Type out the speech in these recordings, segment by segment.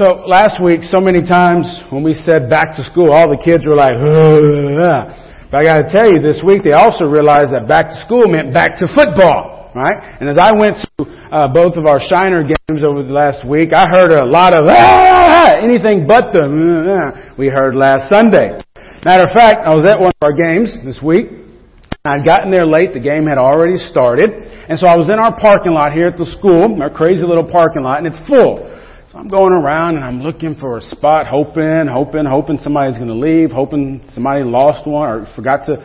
So last week, so many times when we said back to school, all the kids were like, Ugh. but I got to tell you, this week they also realized that back to school meant back to football, right? And as I went to uh, both of our Shiner games over the last week, I heard a lot of ah, anything but the uh, we heard last Sunday. Matter of fact, I was at one of our games this week. I'd gotten there late. The game had already started. And so I was in our parking lot here at the school, our crazy little parking lot, and it's full. I'm going around and I'm looking for a spot, hoping, hoping, hoping somebody's going to leave, hoping somebody lost one or forgot to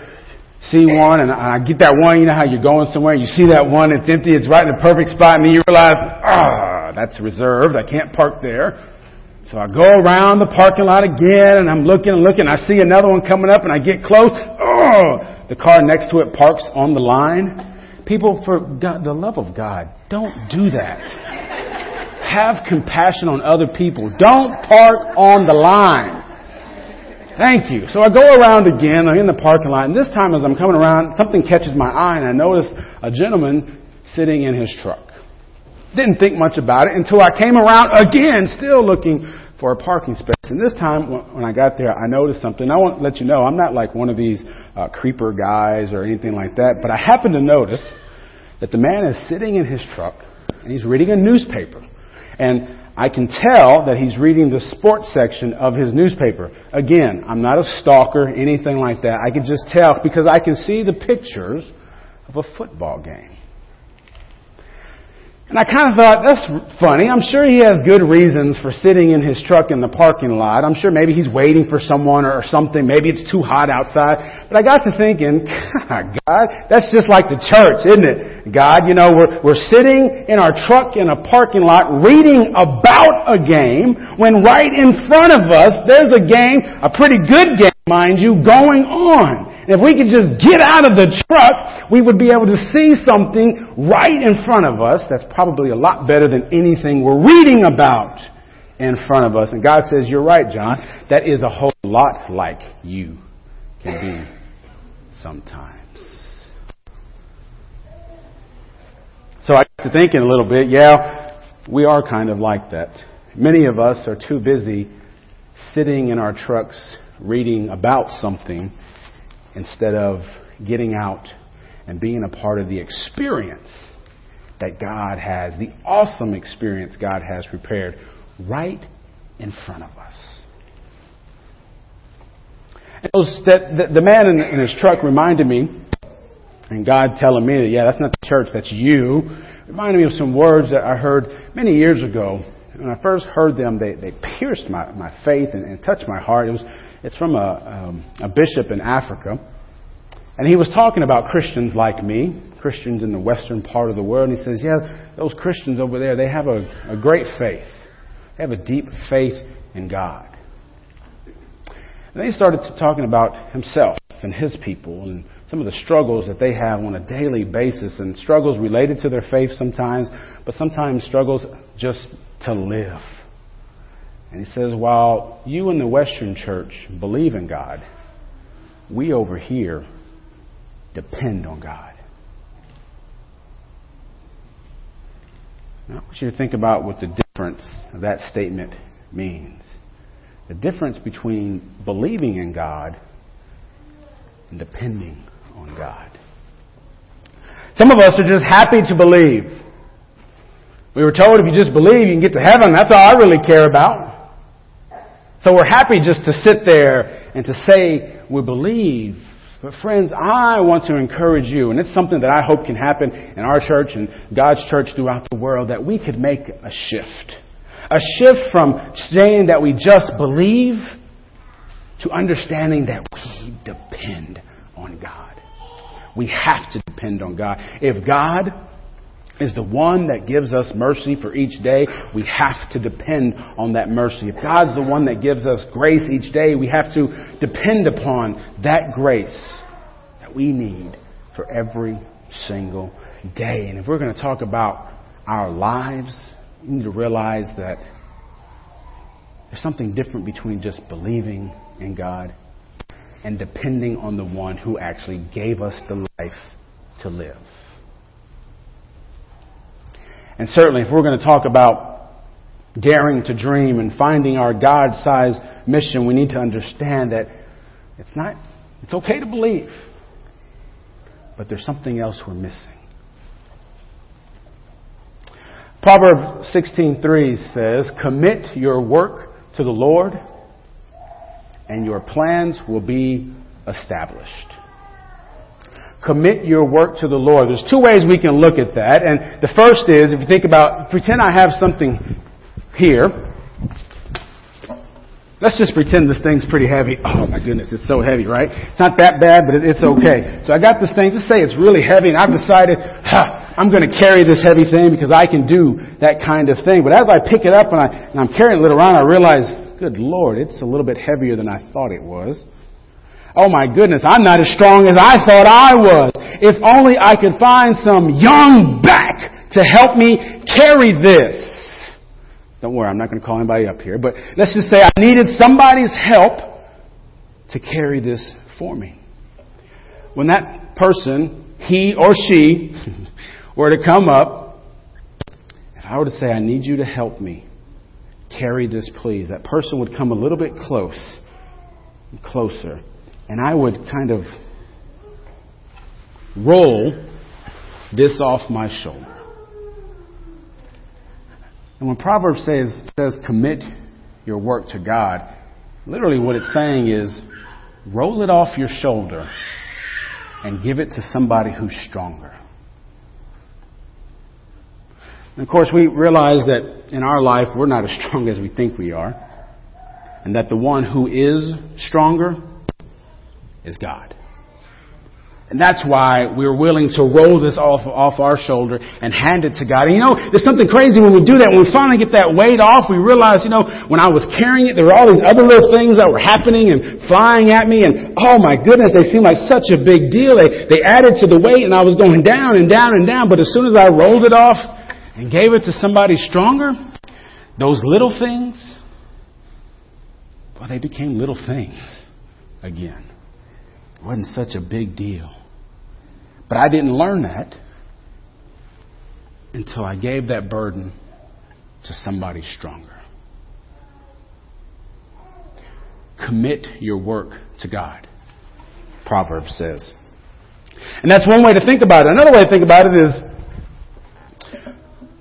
see one. And I get that one, you know how you're going somewhere, you see that one, it's empty, it's right in the perfect spot, and then you realize, ah, that's reserved, I can't park there. So I go around the parking lot again and I'm looking and looking. I see another one coming up and I get close. Oh, the car next to it parks on the line. People, for God, the love of God, don't do that. Have compassion on other people. Don't park on the line. Thank you. So I go around again. I'm in the parking lot, and this time as I'm coming around, something catches my eye, and I notice a gentleman sitting in his truck. Didn't think much about it until I came around again, still looking for a parking space. And this time, when I got there, I noticed something. I want to let you know, I'm not like one of these uh, creeper guys or anything like that, but I happened to notice that the man is sitting in his truck and he's reading a newspaper. And I can tell that he's reading the sports section of his newspaper. Again, I'm not a stalker, anything like that. I can just tell because I can see the pictures of a football game. And I kind of thought, that's funny. I'm sure he has good reasons for sitting in his truck in the parking lot. I'm sure maybe he's waiting for someone or something. Maybe it's too hot outside. But I got to thinking, God, that's just like the church, isn't it? God, you know, we're, we're sitting in our truck in a parking lot reading about a game when right in front of us there's a game, a pretty good game, mind you, going on. And if we could just get out of the truck, we would be able to see something right in front of us that's probably a lot better than anything we're reading about in front of us. And God says, You're right, John. That is a whole lot like you can be sometimes. So I got to thinking a little bit, yeah, we are kind of like that. Many of us are too busy sitting in our trucks reading about something instead of getting out and being a part of the experience that God has, the awesome experience God has prepared right in front of us. And those, that, the, man in, in his truck reminded me, and God telling me that, yeah, that's not the church, that's you, reminded me of some words that I heard many years ago. When I first heard them, they, they pierced my, my faith and, and touched my heart. It was it's from a, um, a bishop in Africa. And he was talking about Christians like me, Christians in the western part of the world. And he says, Yeah, those Christians over there, they have a, a great faith. They have a deep faith in God. And then he started talking about himself and his people and some of the struggles that they have on a daily basis and struggles related to their faith sometimes, but sometimes struggles just to live. And he says, while you in the Western church believe in God, we over here depend on God. Now, I want you to think about what the difference of that statement means. The difference between believing in God and depending on God. Some of us are just happy to believe. We were told if you just believe, you can get to heaven. That's all I really care about. So we're happy just to sit there and to say we believe. But friends, I want to encourage you, and it's something that I hope can happen in our church and God's church throughout the world, that we could make a shift. A shift from saying that we just believe to understanding that we depend on God. We have to depend on God. If God is the one that gives us mercy for each day. We have to depend on that mercy. If God's the one that gives us grace each day, we have to depend upon that grace that we need for every single day. And if we're going to talk about our lives, we need to realize that there's something different between just believing in God and depending on the one who actually gave us the life to live. And certainly, if we're going to talk about daring to dream and finding our God sized mission, we need to understand that it's not, it's okay to believe, but there's something else we're missing. Proverbs 16:3 says, "Commit your work to the Lord, and your plans will be established." Commit your work to the Lord. There's two ways we can look at that. And the first is, if you think about, pretend I have something here. Let's just pretend this thing's pretty heavy. Oh my goodness, it's so heavy, right? It's not that bad, but it's okay. So I got this thing, just say it's really heavy, and I've decided, huh, I'm going to carry this heavy thing because I can do that kind of thing. But as I pick it up and, I, and I'm carrying it around, I realize, good Lord, it's a little bit heavier than I thought it was. Oh my goodness, I'm not as strong as I thought I was. If only I could find some young back to help me carry this. Don't worry, I'm not going to call anybody up here, but let's just say I needed somebody's help to carry this for me. When that person, he or she, were to come up, if I were to say, I need you to help me carry this, please, that person would come a little bit close, closer, and I would kind of roll this off my shoulder. And when Proverbs says, says commit your work to God, literally what it's saying is roll it off your shoulder and give it to somebody who's stronger. And of course, we realize that in our life, we're not as strong as we think we are. And that the one who is stronger is God. And that's why we're willing to roll this off, off our shoulder and hand it to God. And you know, there's something crazy when we do that. When we finally get that weight off, we realize, you know, when I was carrying it, there were all these other little things that were happening and flying at me. And oh my goodness, they seemed like such a big deal. They, they added to the weight and I was going down and down and down. But as soon as I rolled it off and gave it to somebody stronger, those little things, well, they became little things again. Wasn't such a big deal. But I didn't learn that until I gave that burden to somebody stronger. Commit your work to God, Proverbs says. And that's one way to think about it. Another way to think about it is,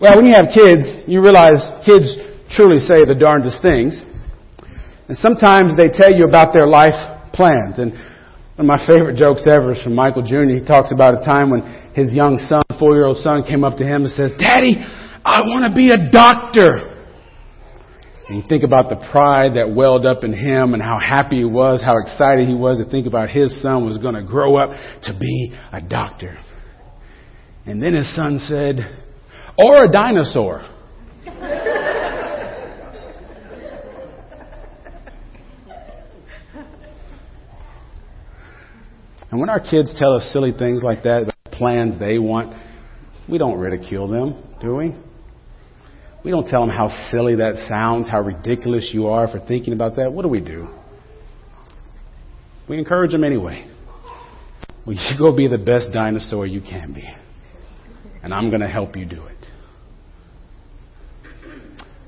well, when you have kids, you realize kids truly say the darndest things. And sometimes they tell you about their life plans. And one of my favorite jokes ever is from Michael Jr. He talks about a time when his young son, four-year-old son, came up to him and says, Daddy, I want to be a doctor. And you think about the pride that welled up in him and how happy he was, how excited he was to think about his son was going to grow up to be a doctor. And then his son said, or a dinosaur. And when our kids tell us silly things like that, the plans they want, we don't ridicule them, do we? We don't tell them how silly that sounds, how ridiculous you are for thinking about that. What do we do? We encourage them anyway. Well, you go be the best dinosaur you can be. And I'm going to help you do it.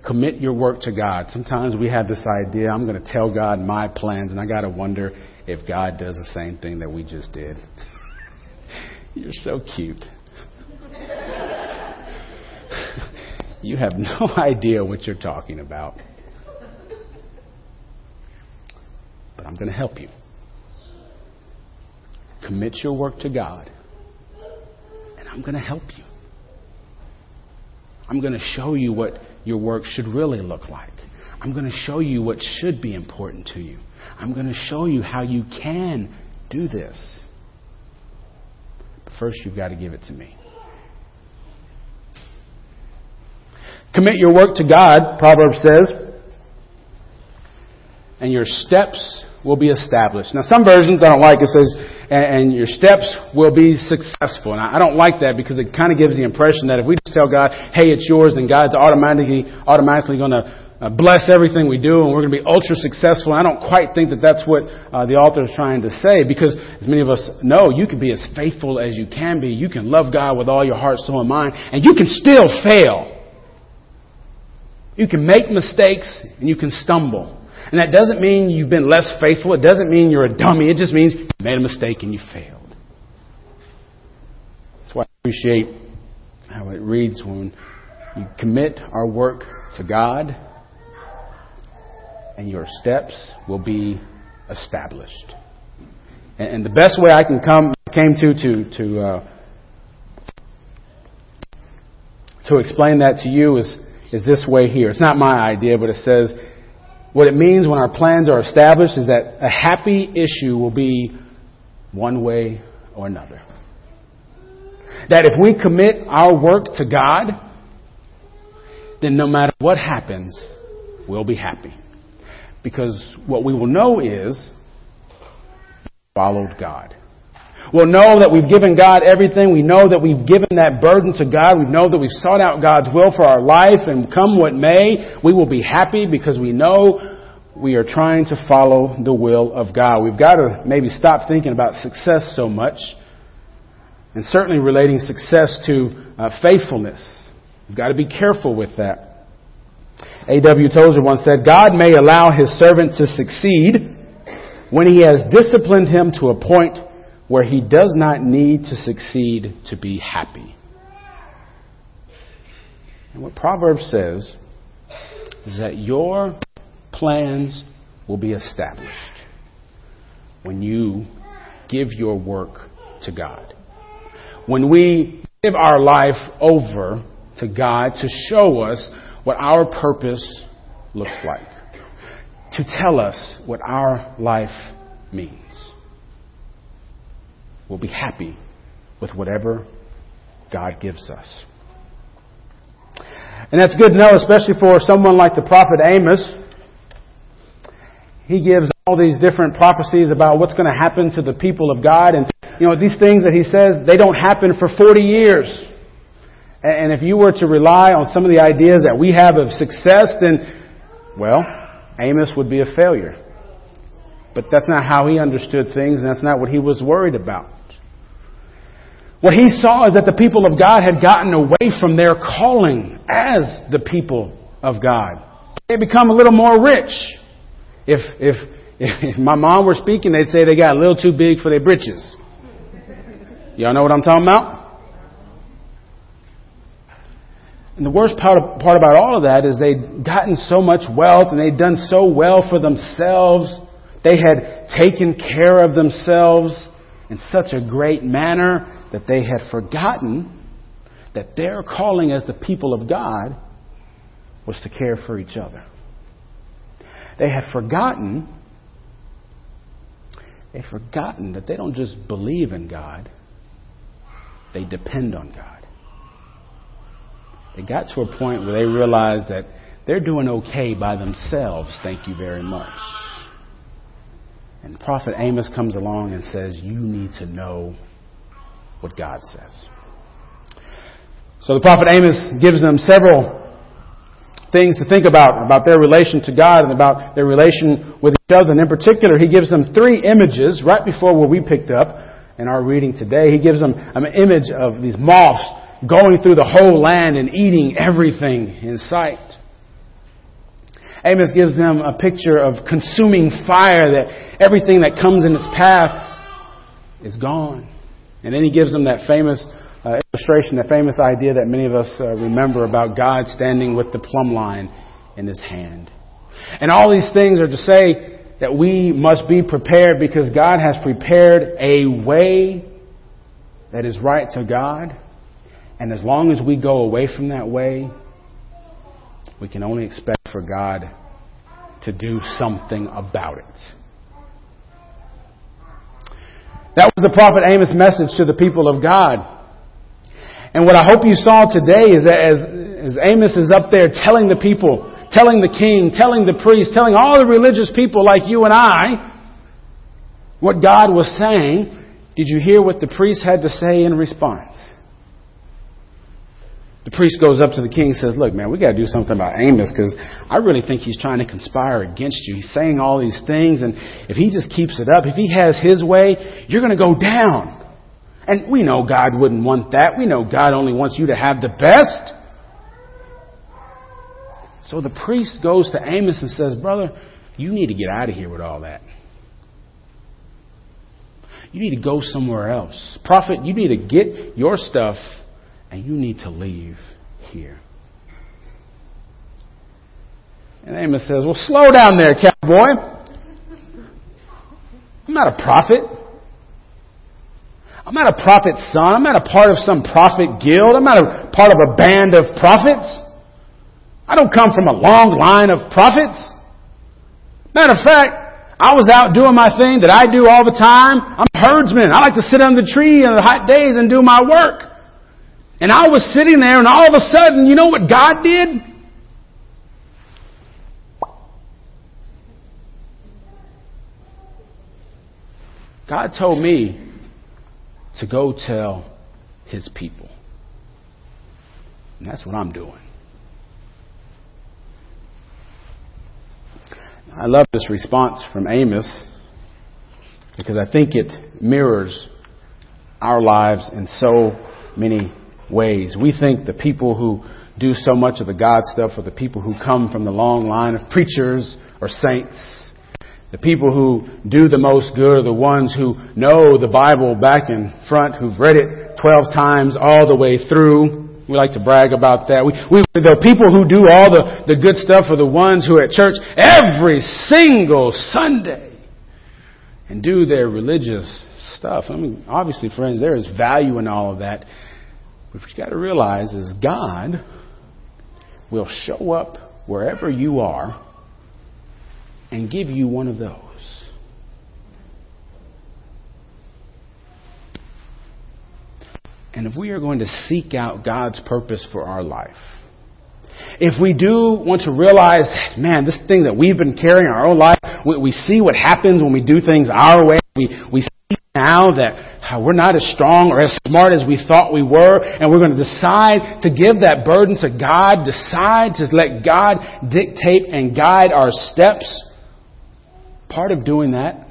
Commit your work to God. Sometimes we have this idea, I'm going to tell God my plans, and I got to wonder if God does the same thing that we just did. You're so cute. you have no idea what you're talking about. But I'm going to help you. Commit your work to God, and I'm going to help you. I'm going to show you what your work should really look like. I'm going to show you what should be important to you. I'm going to show you how you can do this. But first, you've got to give it to me. Commit your work to God, Proverbs says, and your steps will be established. Now, some versions I don't like it says, and, your steps will be successful. And I don't like that because it kind of gives the impression that if we just tell God, hey, it's yours, then God's automatically, automatically going to uh, bless everything we do and we're going to be ultra successful. I don't quite think that that's what uh, the author is trying to say because, as many of us know, you can be as faithful as you can be. You can love God with all your heart, soul, and mind, and you can still fail. You can make mistakes and you can stumble. And that doesn't mean you've been less faithful. It doesn't mean you're a dummy. It just means you made a mistake and you failed. That's why I appreciate how it reads when you commit our work to God and your steps will be established. And, the best way I can come came to to to uh, to explain that to you is is this way here. It's not my idea, but it says what it means when our plans are established is that a happy issue will be one way or another. That if we commit our work to God, then no matter what happens, we'll be happy. Because what we will know is followed God. We'll know that we've given God everything. We know that we've given that burden to God. We know that we've sought out God's will for our life and come what may, we will be happy because we know we are trying to follow the will of God. We've got to maybe stop thinking about success so much and certainly relating success to uh, faithfulness. We've got to be careful with that. A.W. Tozer once said, God may allow his servant to succeed when he has disciplined him to a point where he does not need to succeed to be happy. And what Proverbs says is that your plans will be established when you give your work to God. When we give our life over to God to show us what our purpose looks like, to tell us what our life means will be happy with whatever God gives us. And that's good to know, especially for someone like the prophet Amos. He gives all these different prophecies about what's going to happen to the people of God. And, you know, these things that he says, they don't happen for 40 years. And if you were to rely on some of the ideas that we have of success, then, well, Amos would be a failure. But that's not how he understood things, and that's not what he was worried about. What he saw is that the people of God had gotten away from their calling as the people of God. They become a little more rich. If, if, if my mom were speaking, they'd say they got a little too big for their britches. Y'all know what I'm talking about? And the worst part, part about all of that is they'd gotten so much wealth and they'd done so well for themselves. They had taken care of themselves in such a great manner that they had forgotten that their calling as the people of God was to care for each other. They had forgotten they'd forgotten that they don't just believe in God, they depend on God. They got to a point where they realized that they're doing okay by themselves, thank you very much. And prophet Amos comes along and says, You need to know what God says. So the prophet Amos gives them several things to think about, about their relation to God and about their relation with each other. And in particular, he gives them three images right before where we picked up in our reading today. He gives them an image of these moths going through the whole land and eating everything in sight. Amos gives them a picture of consuming fire that everything that comes in its path is gone. And then he gives them that famous uh, illustration, that famous idea that many of us uh, remember about God standing with the plumb line in his hand. And all these things are to say that we must be prepared because God has prepared a way that is right to God. And as long as we go away from that way, we can only expect for God to do something about it. That was the prophet Amos' message to the people of God. And what I hope you saw today is that as, as Amos is up there telling the people, telling the king, telling the priest, telling all the religious people like you and I, what God was saying, did you hear what the priest had to say in response? The priest goes up to the king and says, Look, man, we got to do something about Amos because I really think he's trying to conspire against you. He's saying all these things, and if he just keeps it up, if he has his way, you're going to go down. And we know God wouldn't want that. We know God only wants you to have the best. So the priest goes to Amos and says, Brother, you need to get out of here with all that. You need to go somewhere else. Prophet, you need to get your stuff and you need to leave here. And Amos says, Well, slow down there, cowboy. I'm not a prophet. I'm not a prophet's son. I'm not a part of some prophet guild. I'm not a part of a band of prophets. I don't come from a long line of prophets. Matter of fact, I was out doing my thing that I do all the time. I'm a herdsman. I like to sit under the tree on the hot days and do my work. And I was sitting there and all of a sudden, you know what God did? God told me to go tell his people. And that's what I'm doing. I love this response from Amos because I think it mirrors our lives in so many ways. We think the people who do so much of the God stuff are the people who come from the long line of preachers or saints the people who do the most good are the ones who know the Bible back and front, who've read it 12 times all the way through. We like to brag about that. We, we, the people who do all the, the good stuff are the ones who are at church every single Sunday and do their religious stuff. I mean, obviously, friends, there is value in all of that. What you got to realize is God will show up wherever you are and give you one of those. And if we are going to seek out God's purpose for our life, if we do want to realize, man, this thing that we've been carrying our own life, we, we see what happens when we do things our way. We, we see now that Uh, we're not as strong or as smart as we thought we were, and we're going to decide to give that burden to God, decide to let God dictate and guide our steps. Part of doing that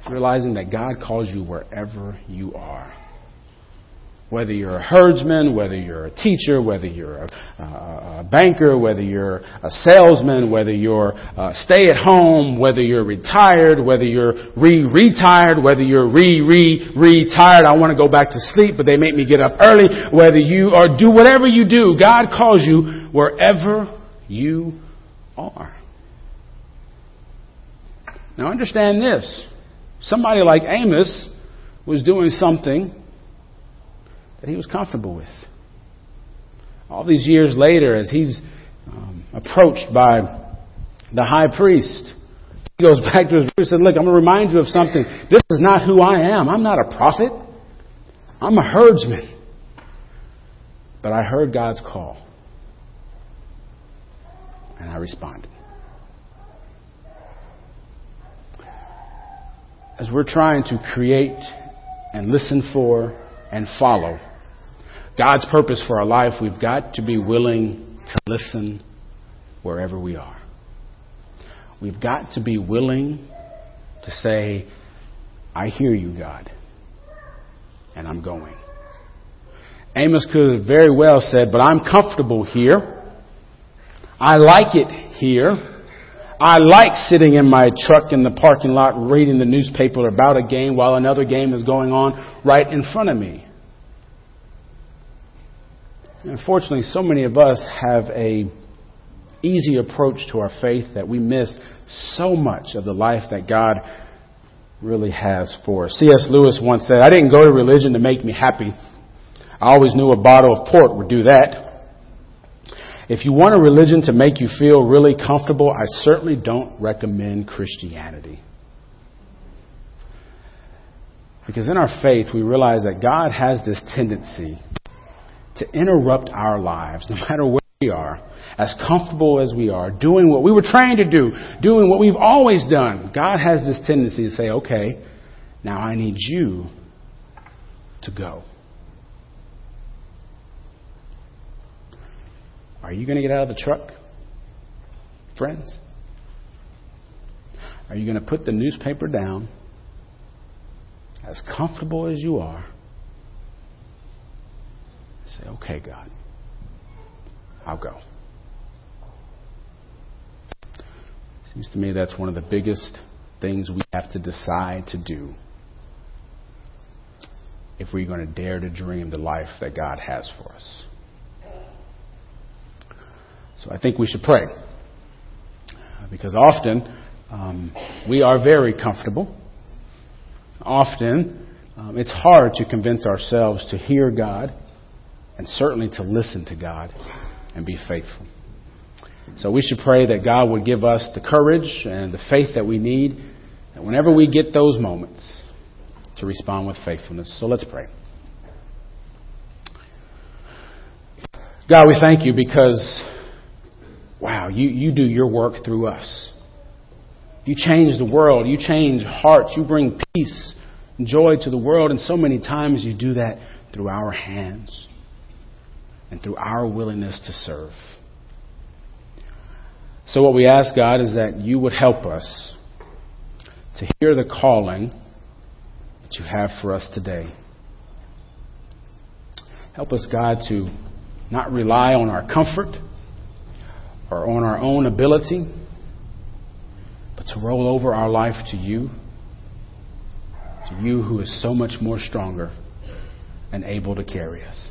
is realizing that God calls you wherever you are. Whether you're a herdsman, whether you're a teacher, whether you're a, a banker, whether you're a salesman, whether you're uh, a stay at home, whether you're retired, whether you're re-retired, whether you're re-re-retired, I want to go back to sleep, but they make me get up early, whether you or do whatever you do, God calls you wherever you are. Now understand this. Somebody like Amos was doing something that he was comfortable with. All these years later, as he's um, approached by the high priest, he goes back to his roots and said, Look, I'm going to remind you of something. This is not who I am. I'm not a prophet, I'm a herdsman. But I heard God's call, and I responded. as we're trying to create and listen for and follow God's purpose for our life, we've got to be willing to listen wherever we are. We've got to be willing to say, I hear you, God, and I'm going. Amos could have very well said, But I'm comfortable here. I like it here. I like sitting in my truck in the parking lot reading the newspaper about a game while another game is going on right in front of me. Unfortunately, so many of us have a easy approach to our faith that we miss so much of the life that God really has for us. C.S. Lewis once said, I didn't go to religion to make me happy. I always knew a bottle of port would do that. If you want a religion to make you feel really comfortable, I certainly don't recommend Christianity. Because in our faith, we realize that God has this tendency to interrupt our lives, no matter where we are, as comfortable as we are, doing what we were trained to do, doing what we've always done. God has this tendency to say, okay, now I need you to go. Are you going to get out of the truck, friends? Are you going to put the newspaper down, as comfortable as you are, Say, okay, God, I'll go. Seems to me that's one of the biggest things we have to decide to do if we're going to dare to dream the life that God has for us. So I think we should pray. Because often um, we are very comfortable. Often um, it's hard to convince ourselves to hear God and certainly to listen to God and be faithful. So we should pray that God would give us the courage and the faith that we need, that whenever we get those moments, to respond with faithfulness. So let's pray. God, we thank you because, wow, you, you do your work through us. You change the world. You change hearts. You bring peace and joy to the world. And so many times you do that through our hands and through our willingness to serve. So, what we ask, God, is that you would help us to hear the calling that you have for us today. Help us, God, to not rely on our comfort or on our own ability, but to roll over our life to you, to you who is so much more stronger and able to carry us.